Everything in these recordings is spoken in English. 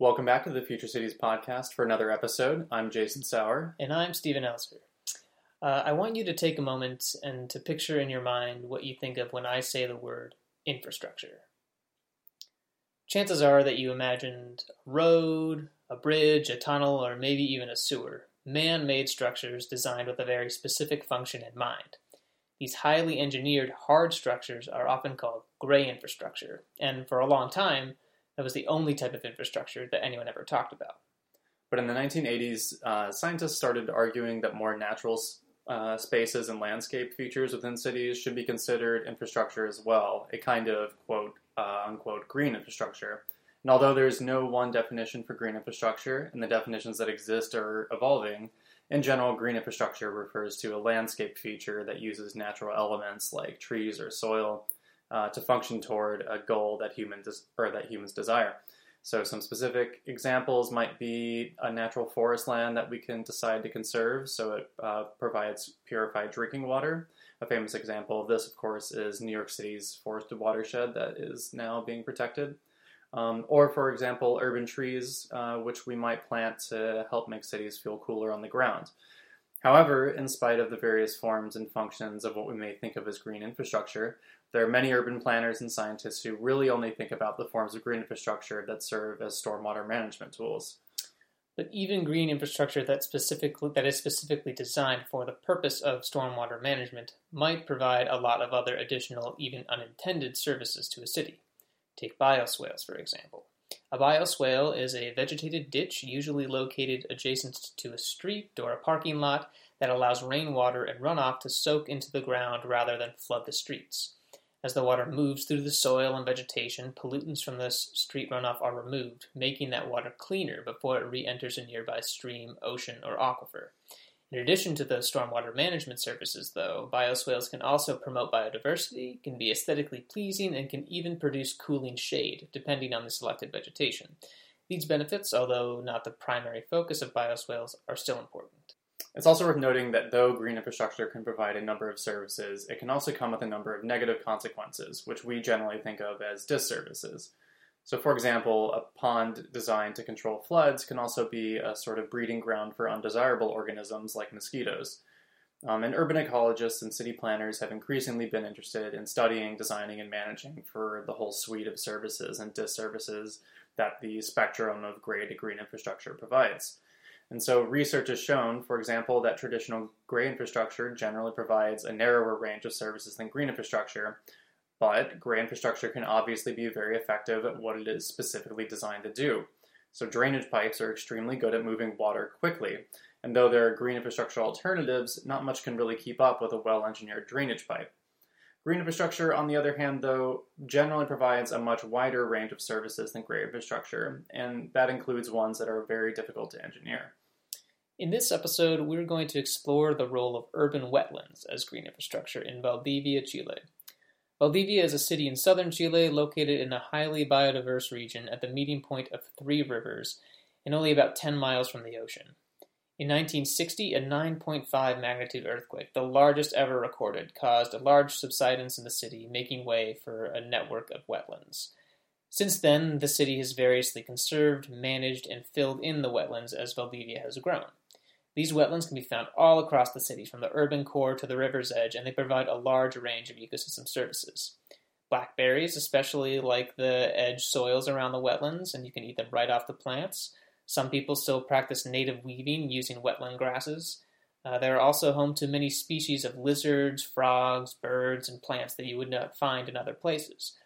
Welcome back to the Future Cities podcast for another episode. I'm Jason Sauer. And I'm Stephen Elser. Uh, I want you to take a moment and to picture in your mind what you think of when I say the word infrastructure. Chances are that you imagined a road, a bridge, a tunnel, or maybe even a sewer. Man made structures designed with a very specific function in mind. These highly engineered hard structures are often called gray infrastructure, and for a long time, that was the only type of infrastructure that anyone ever talked about. But in the 1980s, uh, scientists started arguing that more natural uh, spaces and landscape features within cities should be considered infrastructure as well, a kind of quote uh, unquote green infrastructure. And although there is no one definition for green infrastructure, and the definitions that exist are evolving, in general, green infrastructure refers to a landscape feature that uses natural elements like trees or soil uh, to function toward a goal that humans des- or that humans desire. So, some specific examples might be a natural forest land that we can decide to conserve, so it uh, provides purified drinking water. A famous example of this, of course, is New York City's forested watershed that is now being protected. Um, or, for example, urban trees, uh, which we might plant to help make cities feel cooler on the ground. However, in spite of the various forms and functions of what we may think of as green infrastructure, there are many urban planners and scientists who really only think about the forms of green infrastructure that serve as stormwater management tools. But even green infrastructure that specifically that is specifically designed for the purpose of stormwater management might provide a lot of other additional, even unintended services to a city. Take bioswales, for example. A bioswale is a vegetated ditch usually located adjacent to a street or a parking lot that allows rainwater and runoff to soak into the ground rather than flood the streets. As the water moves through the soil and vegetation, pollutants from this street runoff are removed, making that water cleaner before it re enters a nearby stream, ocean, or aquifer. In addition to the stormwater management services, though, bioswales can also promote biodiversity, can be aesthetically pleasing, and can even produce cooling shade, depending on the selected vegetation. These benefits, although not the primary focus of bioswales, are still important. It's also worth noting that though green infrastructure can provide a number of services, it can also come with a number of negative consequences, which we generally think of as disservices. So, for example, a pond designed to control floods can also be a sort of breeding ground for undesirable organisms like mosquitoes. Um, and urban ecologists and city planners have increasingly been interested in studying, designing, and managing for the whole suite of services and disservices that the spectrum of gray to green infrastructure provides. And so research has shown, for example, that traditional gray infrastructure generally provides a narrower range of services than green infrastructure, but gray infrastructure can obviously be very effective at what it is specifically designed to do. So drainage pipes are extremely good at moving water quickly, and though there are green infrastructure alternatives, not much can really keep up with a well-engineered drainage pipe. Green infrastructure, on the other hand, though, generally provides a much wider range of services than gray infrastructure, and that includes ones that are very difficult to engineer. In this episode, we're going to explore the role of urban wetlands as green infrastructure in Valdivia, Chile. Valdivia is a city in southern Chile located in a highly biodiverse region at the meeting point of three rivers and only about 10 miles from the ocean. In 1960, a 9.5 magnitude earthquake, the largest ever recorded, caused a large subsidence in the city, making way for a network of wetlands. Since then, the city has variously conserved, managed, and filled in the wetlands as Valdivia has grown. These wetlands can be found all across the city, from the urban core to the river's edge, and they provide a large range of ecosystem services. Blackberries, especially like the edge soils around the wetlands, and you can eat them right off the plants. Some people still practice native weaving using wetland grasses. Uh, they are also home to many species of lizards, frogs, birds, and plants that you would not find in other places.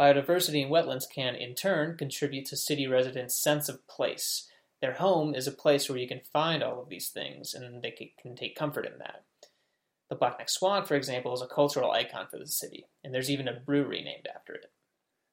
Biodiversity in wetlands can, in turn, contribute to city residents' sense of place their home is a place where you can find all of these things, and they can take comfort in that. The Blackneck Swan, for example, is a cultural icon for the city, and there's even a brewery named after it.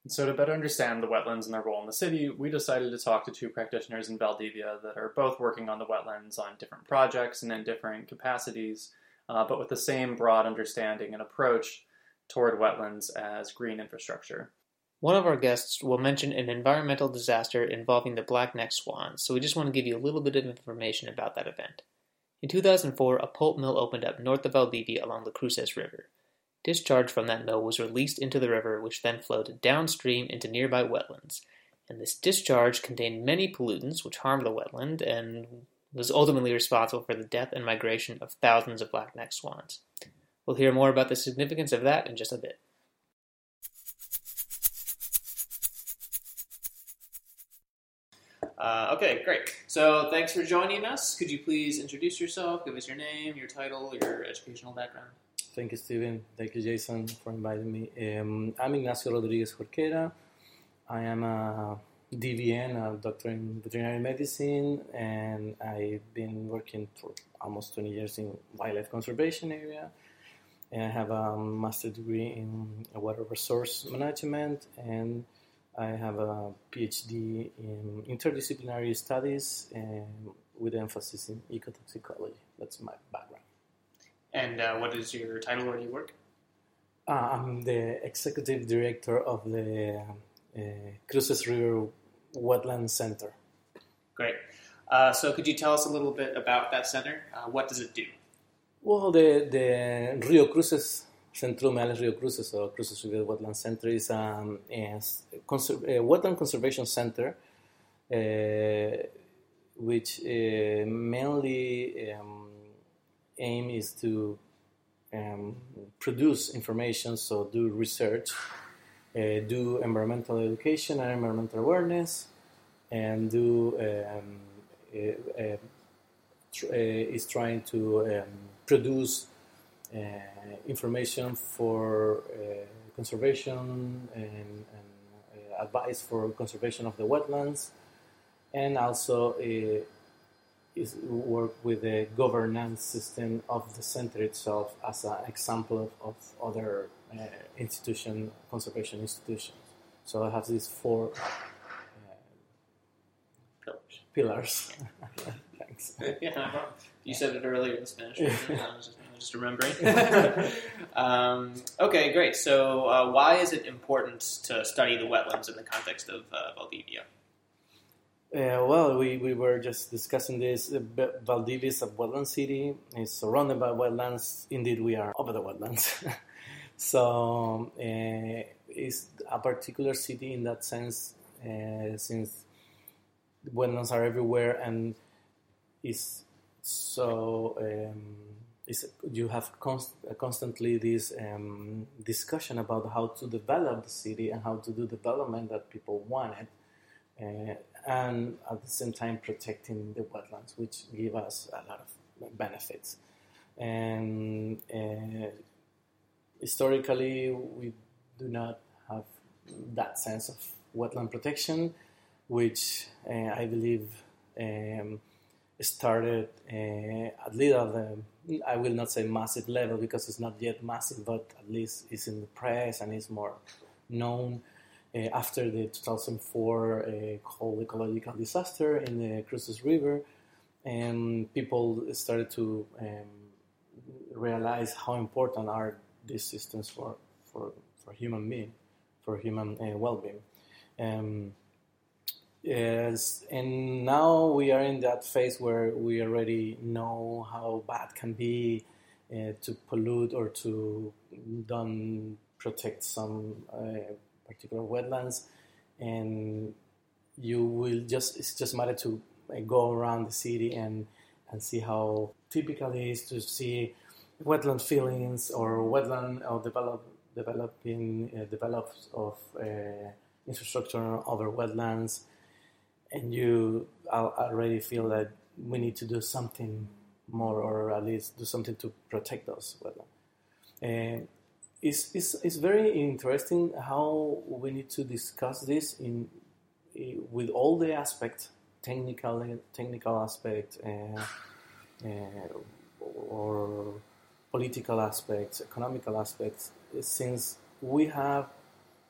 So, to better understand the wetlands and their role in the city, we decided to talk to two practitioners in Valdivia that are both working on the wetlands on different projects and in different capacities, uh, but with the same broad understanding and approach toward wetlands as green infrastructure. One of our guests will mention an environmental disaster involving the black-necked swan, so we just want to give you a little bit of information about that event. In 2004, a pulp mill opened up north of Valdivia along the Cruces River. Discharge from that mill was released into the river, which then flowed downstream into nearby wetlands, and this discharge contained many pollutants which harmed the wetland and was ultimately responsible for the death and migration of thousands of black-necked swans. We'll hear more about the significance of that in just a bit. Uh, okay, great. So thanks for joining us. Could you please introduce yourself, give us your name, your title, your educational background? Thank you, Steven. Thank you, Jason, for inviting me. Um, I'm Ignacio Rodriguez Jorquera. I am a DVM, a doctor in veterinary medicine, and I've been working for almost 20 years in wildlife conservation area. And I have a master degree in water resource management and I have a PhD in interdisciplinary studies and with emphasis in ecotoxicology. That's my background. And uh, what is your title? Where do you work? Uh, I'm the executive director of the uh, Cruces River Wetland Center. Great. Uh, so, could you tell us a little bit about that center? Uh, what does it do? Well, the, the Rio Cruces Centro Humedales Rio Cruces or Cruces River Wetland Center is um, a, conser- a wetland conservation center uh, which uh, mainly um, aim is to um, produce information, so do research, uh, do environmental education and environmental awareness, and do um, tr- uh, is trying to um, produce information for uh, conservation and, and uh, advice for conservation of the wetlands, and also is work with the governance system of the center itself as an example of, of other uh, institution conservation institutions. So I have these four uh, pillars. Pillars. Thanks. yeah, you said it earlier in Spanish. just, remembering. um, okay, great. So, uh, why is it important to study the wetlands in the context of uh, Valdivia? Uh, well, we, we were just discussing this. Uh, Valdivia is a wetland city. It's surrounded by wetlands. Indeed, we are over the wetlands. so, uh, it's a particular city in that sense, uh, since wetlands are everywhere and is so um, is, you have const- constantly this um, discussion about how to develop the city and how to do development that people wanted. Uh, and at the same time protecting the wetlands, which give us a lot of benefits. And uh, historically, we do not have that sense of wetland protection, which uh, I believe um, started uh, at least at the, I will not say massive level because it's not yet massive, but at least it's in the press and it's more known uh, after the 2004 uh, whole ecological disaster in the Cruces River, and people started to um, realize how important are these systems for for, for human being, for human well-being. Um, yes, and now we are in that phase where we already know how bad can be uh, to pollute or to don't protect some uh, particular wetlands, and you will just it's just matter to go around the city and and see how typical it is to see wetland fillings or wetland or develop developing uh, develops of uh, infrastructure over wetlands, and you already feel that we need to do something more, or at least do something to protect those wetlands. Uh, it's, it's, it's very interesting how we need to discuss this in with all the aspects, technical technical aspect, uh, uh, or political aspects, economical aspects. Since we have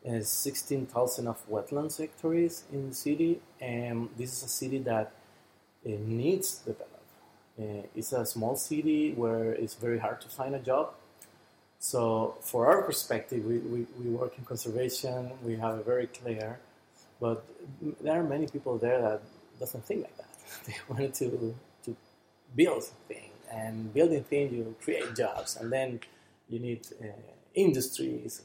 uh, 16,000 of wetland sectors in the city, and this is a city that uh, needs develop. Uh, it's a small city where it's very hard to find a job so, for our perspective, we, we, we work in conservation, we have a very clear, but there are many people there that doesn't think like that. They wanted to, to build things, and building things, you create jobs, and then you need uh, industries.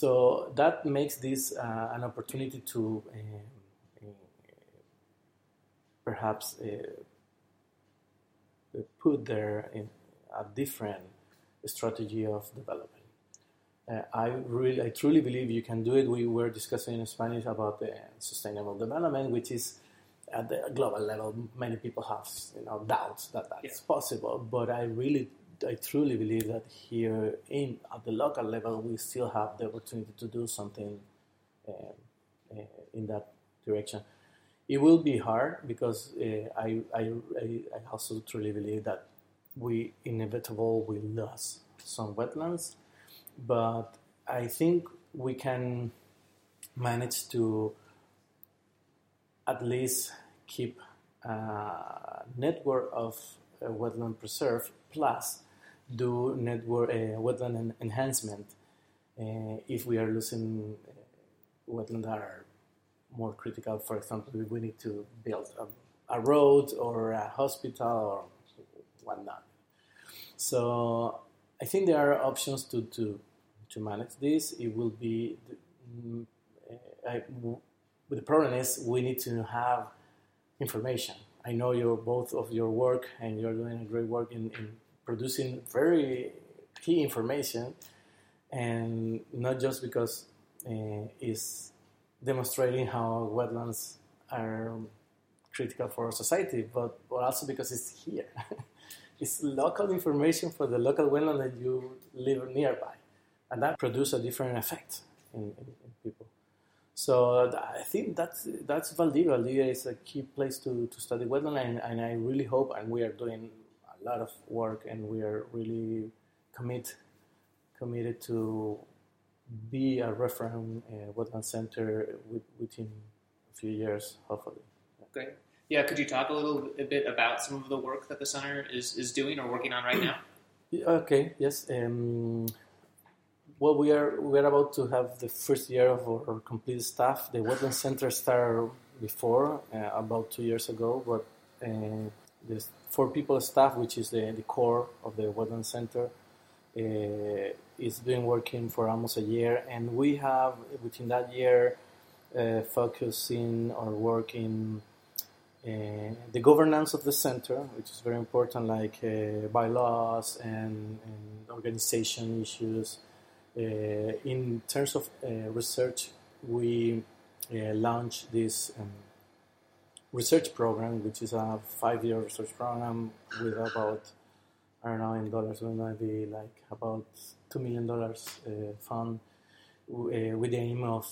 So, that makes this uh, an opportunity to uh, perhaps uh, put there in a different strategy of development. Uh, I really, I truly believe you can do it. We were discussing in Spanish about the sustainable development, which is at the global level. Many people have, you know, doubts that that's yeah. possible. But I really, I truly believe that here in at the local level, we still have the opportunity to do something uh, uh, in that direction. It will be hard because uh, I, I, I also truly believe that we inevitable will lose some wetlands, but I think we can manage to at least keep a network of uh, wetland preserve plus do network uh, wetland en- enhancement uh, if we are losing uh, wetland that are more critical. For example, if we need to build a, a road or a hospital or whatnot. So I think there are options to, to, to manage this. It will be, mm, I, the problem is we need to have information. I know your both of your work and you're doing a great work in, in producing very key information, and not just because uh, it's demonstrating how wetlands are critical for society, but, but also because it's here. it's local information for the local wetland that you live nearby, and that produces a different effect in, in, in people. So I think that's that's Valdivia. Valdivia is a key place to, to study wetland, and, and I really hope, and we are doing lot of work, and we are really commit committed to be a reference uh, wetland center with, within a few years, hopefully. Great. Yeah, could you talk a little a bit about some of the work that the center is, is doing or working on right now? Okay, yes. Um, well, we are we are about to have the first year of our, complete staff. The Wetland Center started before, uh, about two years ago, but uh, the four people staff, which is the, the core of the Wetland Center, uh, is been working for almost a year, and we have within that year uh, focusing our work in uh, the governance of the center, which is very important, like uh, bylaws and, and organization issues. Uh, in terms of uh, research, we launched this um, research program, which is a five-year research program with about I don't know in dollars, it might be like about two million dollars fund with the aim of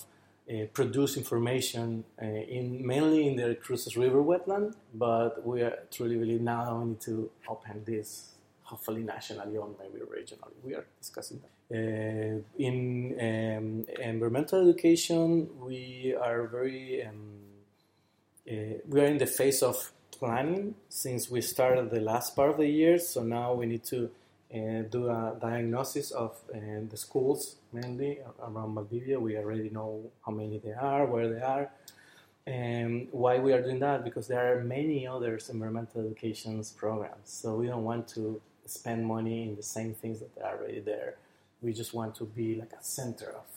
uh, produce information uh, in mainly in the Cruces River wetland, but we are truly believe now we need to open this hopefully nationally or maybe regionally. We are discussing that. Uh, in um, environmental education, we are very um, uh, we are in the phase of planning since we started the last part of the year. So now we need to uh, do a diagnosis of uh, the schools mainly around Valdivia. We already know how many there are, where they are, and why we are doing that because there are many other environmental education programs. So we don't want to spend money in the same things that are already there. We just want to be like a center of,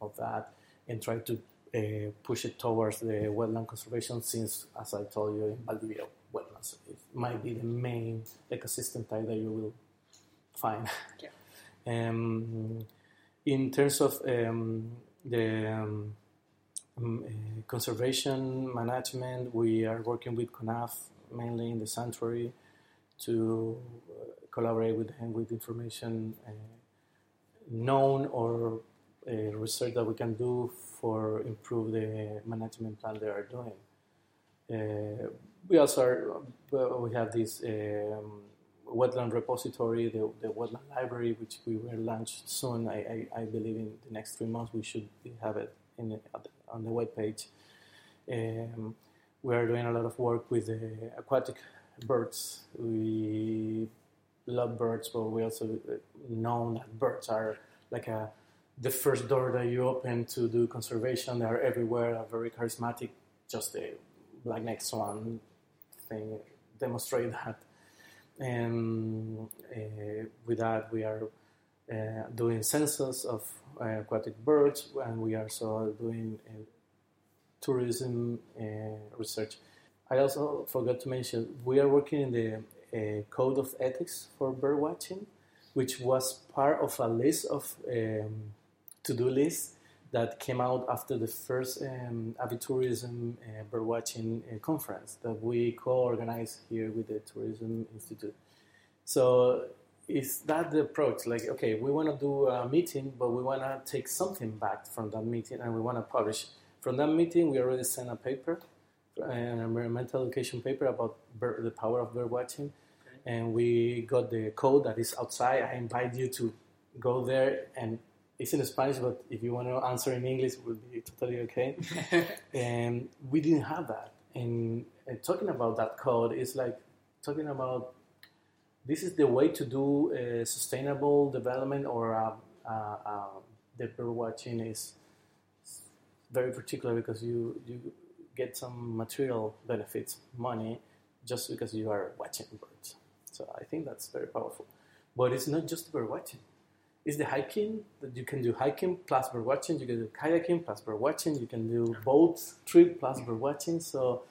of that and try to uh, push it towards the wetland conservation since, as I told you, in Valdivia wetlands it might be the main ecosystem type that you will find. Yeah. Um, in terms of um, the um, um uh, conservation management, we are working with CONAF mainly in the sanctuary to uh, collaborate with them with information uh, known or uh, research that we can do for improve the management plan they are doing. Uh, we also are, we have this um, wetland repository, the, the wetland library, which we will launch soon. I, I, I, believe in the next three months we should have it in on the web page. Um, we are doing a lot of work with the aquatic birds. We love birds, but we also know that birds are like a the first door that you open to do conservation. They are everywhere, are very charismatic. Just the black neck swan thing demonstrate that and uh, with that, we are uh, doing census of uh, aquatic birds, and we are also doing tourism research. I also forgot to mention we are working in the uh, code of ethics for bird watching, which was part of a list of um, to-do list that came out after the first um, avitourism uh, bird watching uh, conference that we co-organized here with the Tourism Institute. So is that the approach? Like, okay, we want to do a meeting, but we want to take something back from that meeting and we want to publish. From that meeting, we already sent a paper, an environmental education paper about bird, the power of bird watching. And we got the code that is outside. I invite you to go there and it's in Spanish, but if you want to answer in English, it will be totally okay. and we didn't have that. And, and talking about that code is like talking about this is the way to do uh, sustainable development or uh, uh, uh, the bird watching is very particular because you, you get some material benefits, money, just because you are watching birds. So I think that's very powerful. But it's not just bird watching. It's the hiking that you can do hiking plus bird watching. You can do kayaking plus bird watching. You can do boat trip plus bird watching. So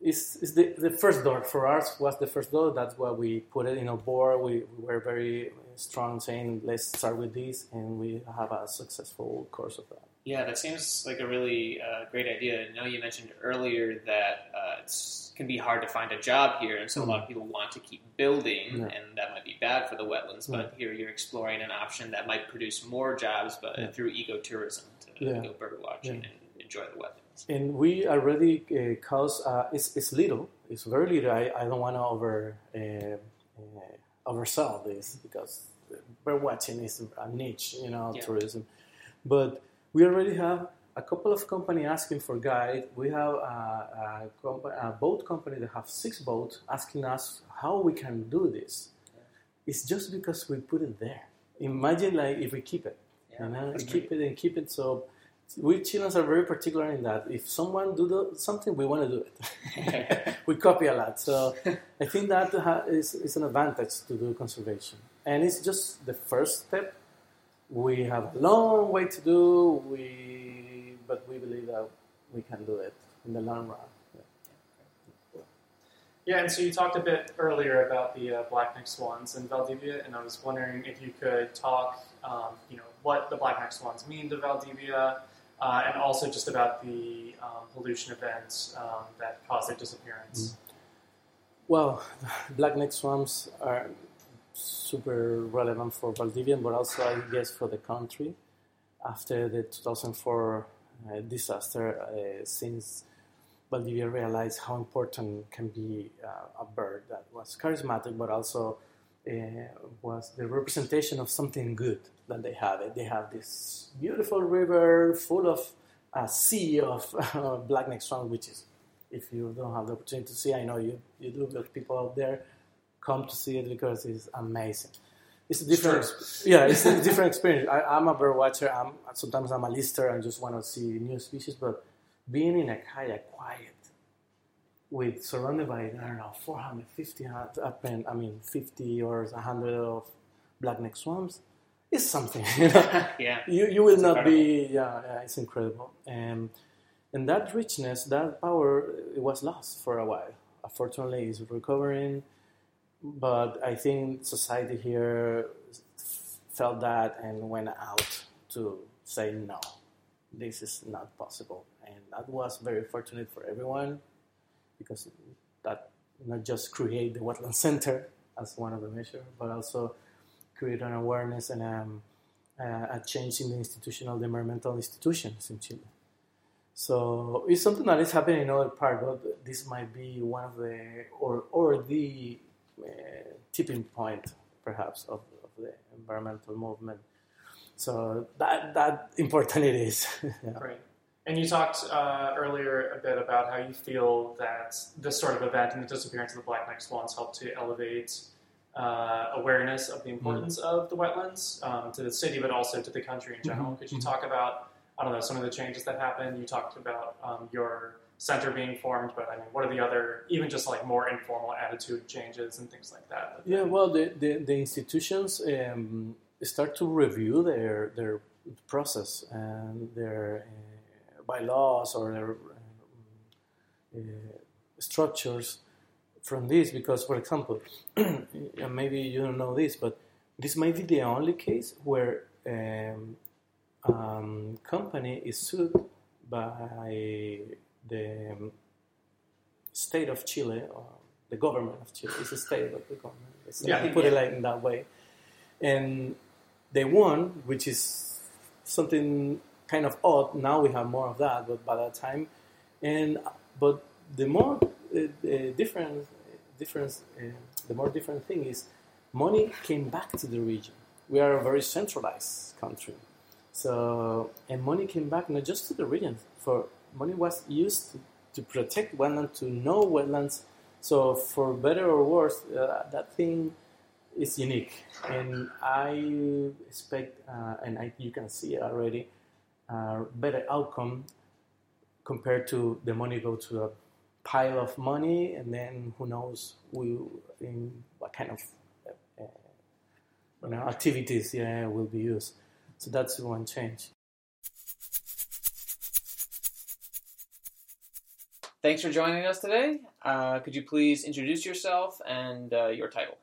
it's, it's the, the first door for us was the first door. That's why we put it in a board. We, we were very strong saying let's start with this, and we have a successful course of that. Yeah, that seems like a really uh, great idea. I know you mentioned earlier that uh, it can be hard to find a job here, and so mm. a lot of people want to keep building, yeah. and that might be bad for the wetlands. But here you're exploring an option that might produce more jobs, but yeah. through ecotourism to go bird watching and enjoy the wetlands and we already uh, cause uh, it's, it's little it's very little i, I don't want to over uh, uh, oversell this because bird watching is a niche you know yeah. tourism but we already have a couple of companies asking for guide we have a, a, a, boat company that have six boats asking us how we can do this yeah. it's just because we put it there imagine like if we keep it yeah, you know keep it and keep it so we Chileans are very particular in that. If someone do the, something, we want to do it. we copy a lot. So I think that is, is an advantage to do conservation. And it's just the first step. We have a long way to do, we, but we believe that we can do it in the long run. Yeah, and so you talked a bit earlier about the uh, black-necked swans in Valdivia, and I was wondering if you could talk, um, you know, what the black-necked swans mean to Valdivia, uh, and also just about the um, pollution events um, that caused their disappearance. Mm. Well, black-necked swans are super relevant for Valdivia, but also, I guess, for the country. After the 2004 uh, disaster, uh, since Valdivia realized how important can be uh, a bird that was charismatic, but also uh, was the representation of something good that they have. They have this beautiful river full of a sea of black-necked swans, which is, if you don't have the opportunity to see, I know you, you do, but people out there come to see it because it's amazing. It's a different, sure. yeah, it's a different experience. I, am a bird watcher. I'm sometimes I'm a lister and just want to see new species, but being in a kayak, quiet, with surrounded by I don't know 450 I mean 50 or 100 of black-necked swans is something you know? yeah you, you will it's not incredible. be yeah, yeah, it's incredible and and that richness that power it was lost for a while unfortunately it's recovering but I think society here felt that and went out to say no this is not possible and that was very fortunate for everyone because that not just create the wetland center as one of the measures, but also create an awareness and um, a change in the institutional, the environmental institutions in Chile. So it's something that is happening in other parts, but this might be one of the, or, or the uh, tipping point, perhaps, of, of, the environmental movement. So that, that important it is. yeah. Right. And you talked uh, earlier a bit about how you feel that this sort of event and the disappearance of the black-necked swans helped to elevate uh, awareness of the mm-hmm. importance mm-hmm. of the wetlands um, to the city, but also to the country in general. Mm-hmm. Could you mm-hmm. talk about, I don't know, some of the changes that happened? You talked about um, your center being formed, but I mean, what are the other, even just like more informal attitude changes and things like that? Yeah, well, the, the, the institutions um, start to review their, their process and their bylaws or their uh, structures from this because, for example, maybe you don't know this, but this might be the only case where um, um, company is sued by the state of Chile or the government of Chile. It's a state of the government. Let's Yeah. put it like in that way, and they won, which is something kind of odd. Now we have more of that, but by that time, and but the more uh, different difference, uh, the more different thing is money came back to the region. We are a very centralized country, so and money came back not just to the region. For money was used to, to protect wetlands, to know wetlands. So for better or worse, uh, that thing is unique, and I expect, uh, and I, you can see it already, uh, better outcome compared to the money go to a pile of money, and then who knows who, in what kind of uh, you know, activities yeah, will be used. So that's one change. Thanks for joining us today. Uh, could you please introduce yourself and uh, your title?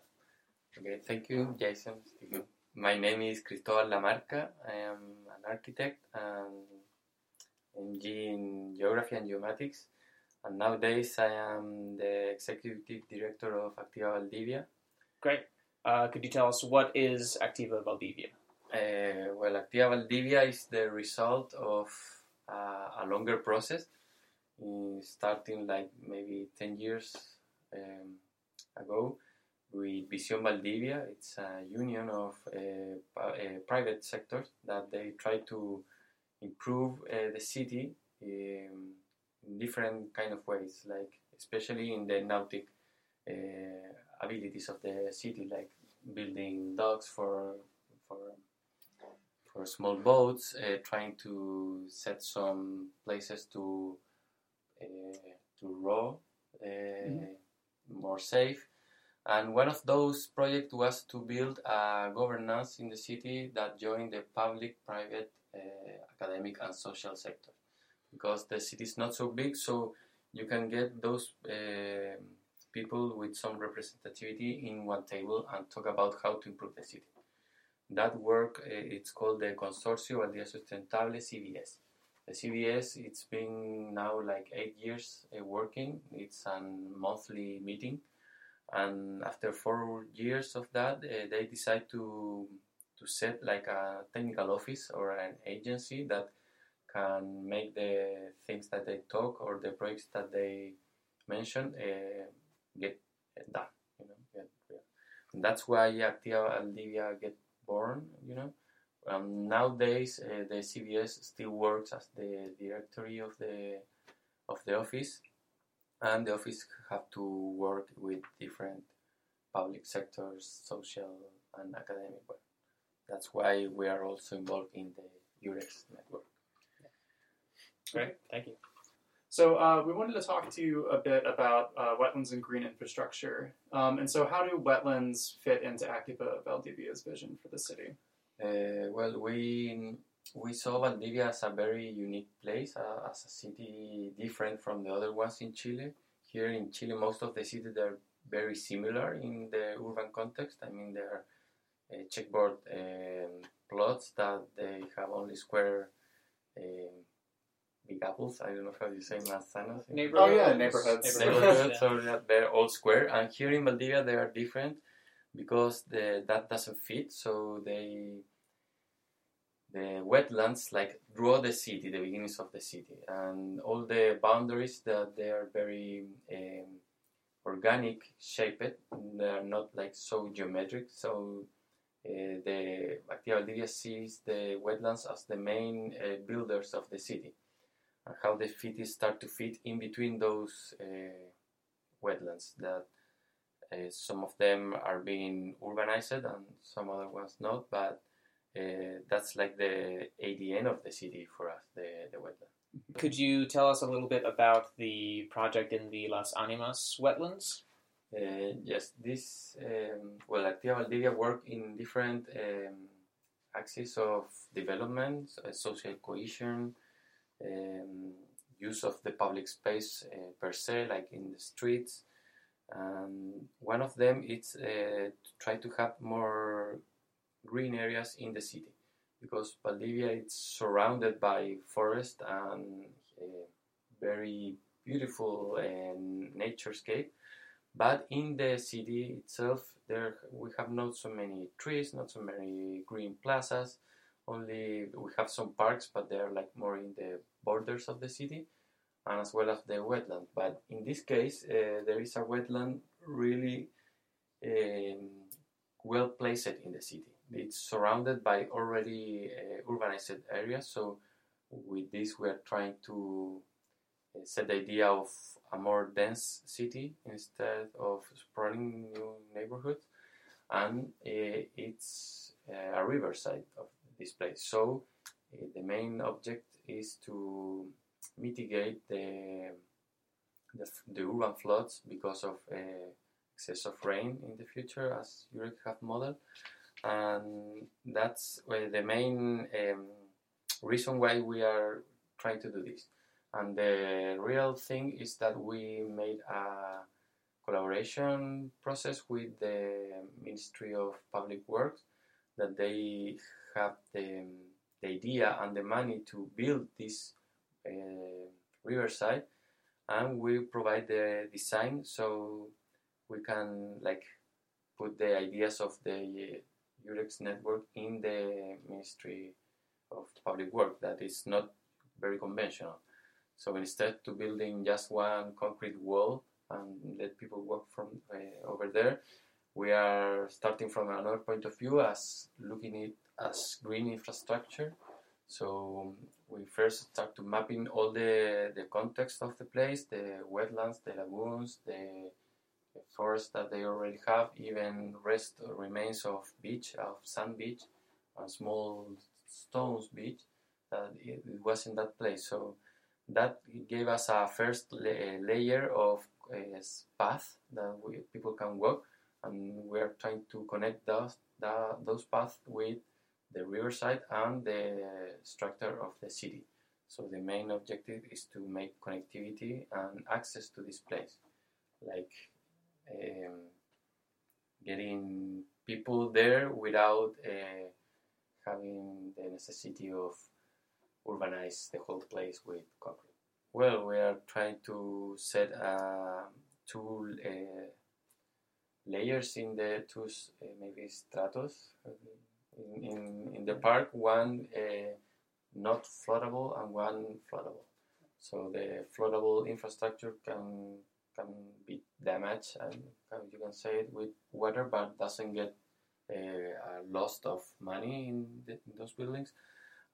Okay, thank you, Jason. Thank you. My name is Cristobal Lamarca. I am an architect and MG in geography and geomatics. And nowadays I am the executive director of Activa Valdivia. Great. Uh, could you tell us what is Activa Valdivia? Uh, well, Activa Valdivia is the result of uh, a longer process, uh, starting like maybe 10 years um, ago with Vision Valdivia. It's a union of uh, private sectors that they try to improve the city in different kind of ways, like especially in the nautic abilities of the city, like building docks for for for small boats, uh, trying to set some places to uh, to row uh, more safe. And one of those projects was to build a governance in the city that joined the public, private, uh, academic, and social sector. Because the city is not so big, so you can get those uh, people with some representativity in one table and talk about how to improve the city. That work, uh, it's called the Consorcio Valdivia Sustentable CBS. The CBS, it's been now like eight years uh, working. It's a monthly meeting, and after four years of that, uh, they decide to to set like a technical office or an agency that can make the things that they talk or the projects that they mention uh, get done. You know, get, and that's why Activa Valdivia get born. You know, um, nowadays uh, the CBS still works as the directory of the of the office, and the office have to work with different public sectors, social and academic. But that's why we are also involved in the UREX network. Great. Thank you. So uh, we wanted to talk to you a bit about uh, wetlands and green infrastructure. Um, and so, how do wetlands fit into Activa Valdivia's vision for the city? Uh, well, we we saw Valdivia as a very unique place, uh, as a city different from the other ones in Chile. Here in Chile, most of the cities are very similar in the urban context. I mean, they are uh, checkboard um, plots that they have only square um, big apples. I don't know how you say manzanas. in- Neighborhoods. Oh, yeah, neighborhoods. neighborhood, yeah. so that they're all square. And here in Valdivia, they are different because the that doesn't fit. So they the wetlands like draw the city, the beginnings of the city, and all the boundaries that they are very um, organic shaped. They are not like so geometric. So. Uh, the Activa Valdivia sees the wetlands as the main uh, builders of the city and how the cities start to fit in between those uh, wetlands that uh, some of them are being urbanized and some other ones not but uh, that's like the ADN of the city for us the, the wetland Could you tell us a little bit about the project in the Las Animas wetlands? Uh, yes, this um, well, Activa Valdivia work in different um, axes of development, social cohesion, um, use of the public space uh, per se, like in the streets. And one of them is uh, to try to have more green areas in the city because Valdivia is surrounded by forest and uh, very beautiful uh, naturescape. But in the city itself, there we have not so many trees, not so many green plazas. Only we have some parks, but they're like more in the borders of the city, and as well as the wetland. But in this case, uh, there is a wetland really um, well placed in the city. It's surrounded by already uh, urbanized areas. So with this, we are trying to uh, set the idea of a more dense city instead of sprawling new neighborhoods, and uh, it's uh, a riverside of this place. So uh, the main object is to mitigate the the, the urban floods because of uh, excess of rain in the future, as you have modeled, and that's the main um, reason why we are trying to do this. And the real thing is that we made a collaboration process with the Ministry of Public Works that they have the, the idea and the money to build this uh, riverside and we provide the design so we can like put the ideas of the UREX network in the Ministry of Public Work that is not very conventional. So instead to building just one concrete wall and let people walk from uh, over there, we are starting from another point of view as looking at as green infrastructure. So we first start to mapping all the, the context of the place, the wetlands, the lagoons, the, the forest that they already have, even rest remains of beach, of sand beach, a small stones beach that it, it was in that place. So that gave us a first la- layer of uh, path that we, people can walk, and we are trying to connect those the, those paths with the riverside and the structure of the city. So the main objective is to make connectivity and access to this place, like um, getting people there without uh, having the necessity of urbanize the whole place with concrete. Well, we are trying to set uh, two uh, layers in the two uh, maybe stratos in, in, the park. One uh, not floatable and one floatable. So the floatable infrastructure can can be damaged and you can say it with water, but doesn't get uh, a loss of money in, the, in those buildings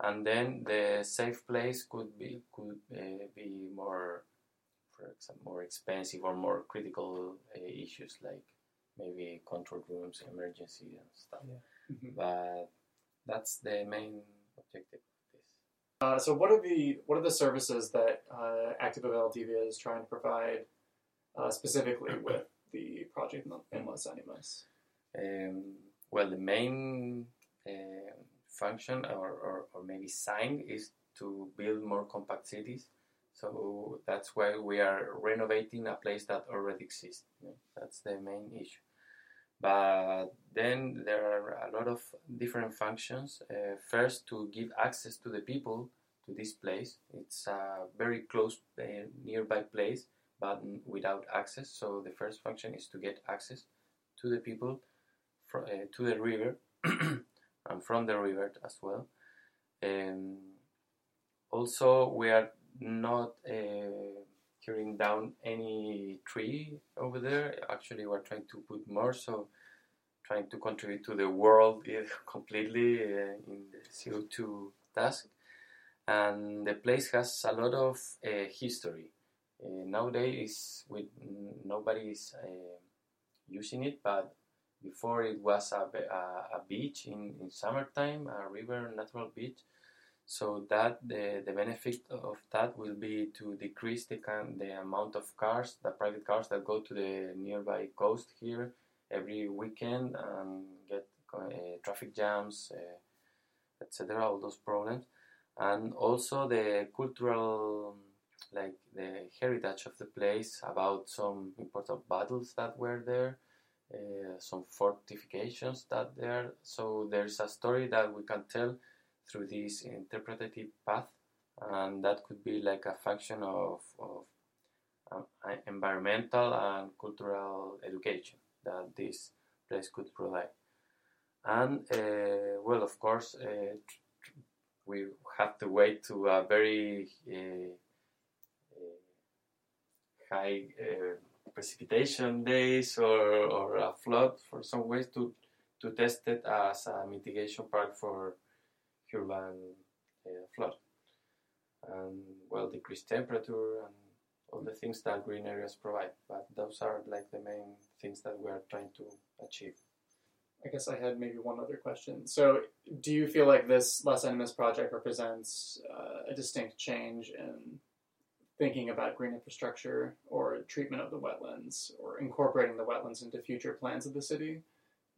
and then the safe place could be could uh, be more for example more expensive or more critical uh, issues like maybe control rooms emergency and stuff Yeah. Mhm. but that's the main objective of this Uh, so, what are the what are the services that uh, Activa Valdivia is trying to provide uh, specifically with the project in- Los Animas? um, well the main um function or, or, or maybe sign is to build more compact cities so that's why we are renovating a place that already exists know, that's the main issue but then there are a lot of different functions. Uh, first to give access to the people to this place. It's a very close uh, nearby place but without access. So the first function is to get access to the people fro- uh, to the river and from the river as well. Um, also, we are not uh, tearing down any tree over there. Actually, we're trying to put more, so trying to contribute to the world completely uh, in the CO2 task. And the place has a lot of uh, history. Uh, nowadays, with nobody is uh, using it, but before it was a, a, a beach in, in summertime, a river natural beach. So that the, the benefit of that will be to decrease the can, the amount of cars, the private cars that go to the nearby coast here every weekend and get uh, traffic jams, uh, etc. All those problems, and also the cultural like the heritage of the place, about some important battles that were there, uh, some fortifications that there. So there's a story that we can tell through this interpretative path, and that could be like a function of, of um, environmental and cultural education that this place could provide. And uh, well, of course, uh, we have to wait to a very uh, uh high uh, precipitation days or, or a flood for some ways to, to test it as a mitigation part for urban uh, flood. And well, decreased temperature and all the things that green areas provide. But those are like the main things that we are trying to achieve. I guess I had maybe one other question. So, do you feel like this Las Animas project represents uh, a distinct change in thinking about green infrastructure or treatment of the wetlands or incorporating the wetlands into future plans of the city?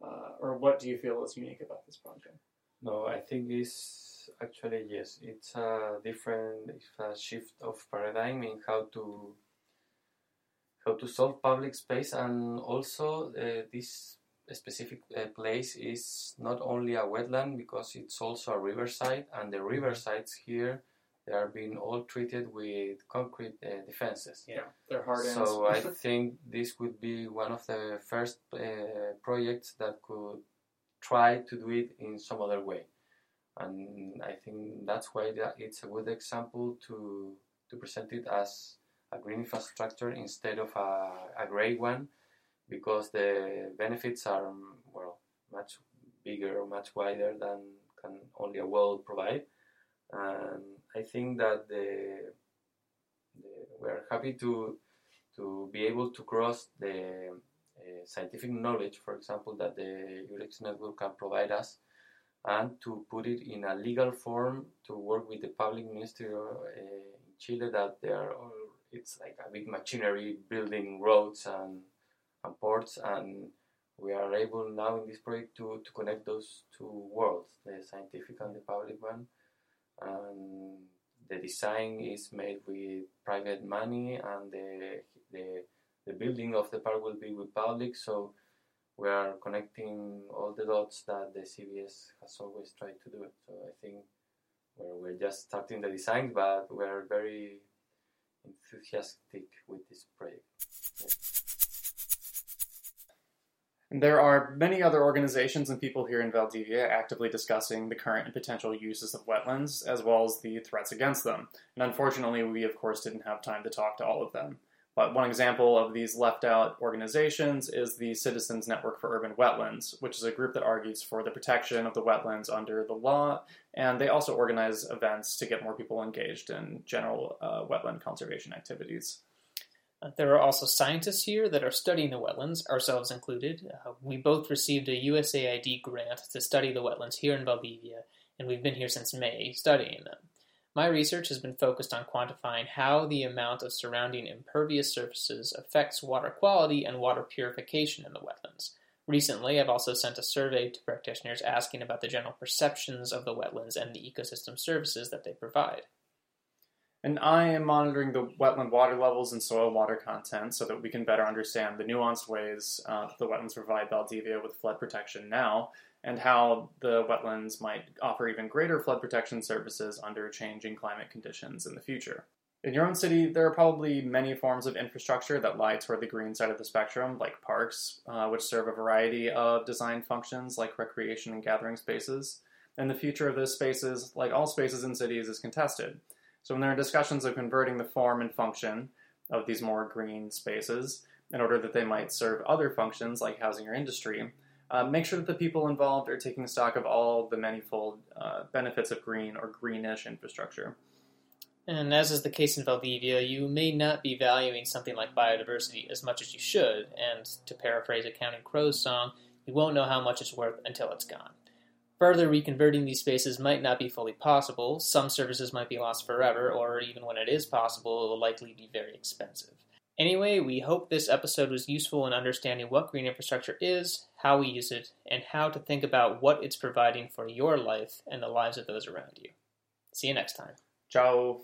Uh, or what do you feel is unique about this project? No, I think it's actually yes. It's a different, it's a shift of paradigm in how to how to solve public space, and also uh, this specific uh, place is not only a wetland because it's also a riverside, and the riversides here they are being all treated with concrete uh, defenses. Yeah, they're hard. So I think this would be one of the first uh, projects that could try to do it in some other way, and I think that's why it's a good example to to present it as a green infrastructure instead of a, a gray one because the benefits are um, well much bigger much wider than can only a well provide. And I think that the, the we're happy to to be able to cross the scientific knowledge, for example, that the UREX network can provide us, and to put it in a legal form to work with the public ministry uh, in Chile that they are all, it's like a big machinery building roads and and ports and we are able now in this project to, to connect those two worlds, the scientific and the public one. And the design is made with private money and the, the, the building of the park will be with public. So we are connecting all the dots that the CBS has always tried to do. So I think we're, we're just starting the design, but we're very enthusiastic with this project. Yeah. There are many other organizations and people here in Valdivia actively discussing the current and potential uses of wetlands, as well as the threats against them. And unfortunately, we of course didn't have time to talk to all of them. But one example of these left out organizations is the Citizens Network for Urban Wetlands, which is a group that argues for the protection of the wetlands under the law, and they also organize events to get more people engaged in general uh, wetland conservation activities. Uh, there are also scientists here that are studying the wetlands, ourselves included. Uh, we both received a USAID grant to study the wetlands here in Valdivia, and we've been here since May studying them. My research has been focused on quantifying how the amount of surrounding impervious surfaces affects water quality and water purification in the wetlands. Recently, I've also sent a survey to practitioners asking about the general perceptions of the wetlands and the ecosystem services that they provide. And I am monitoring the wetland water levels and soil water content so that we can better understand the nuanced ways uh, the wetlands provide Valdivia with flood protection now, and how the wetlands might offer even greater flood protection services under changing climate conditions in the future. In your own city, there are probably many forms of infrastructure that lie toward the green side of the spectrum, like parks, uh, which serve a variety of design functions like recreation and gathering spaces. And the future of those spaces, like all spaces in cities, is contested. So when there are discussions of converting the form and function of these more green spaces in order that they might serve other functions like housing or industry, uh, make sure that the people involved are taking stock of all the manifold uh, benefits of green or greenish infrastructure. And as is the case in Valdivia, you may not be valuing something like biodiversity as much as you should, and to paraphrase a Counting Crows song, you won't know how much it's worth until it's gone. Further reconverting these spaces might not be fully possible. Some services might be lost forever, or even when it is possible, it will likely be very expensive. Anyway, we hope this episode was useful in understanding what green infrastructure is, how we use it, and how to think about what it's providing for your life and the lives of those around you. See you next time. Ciao.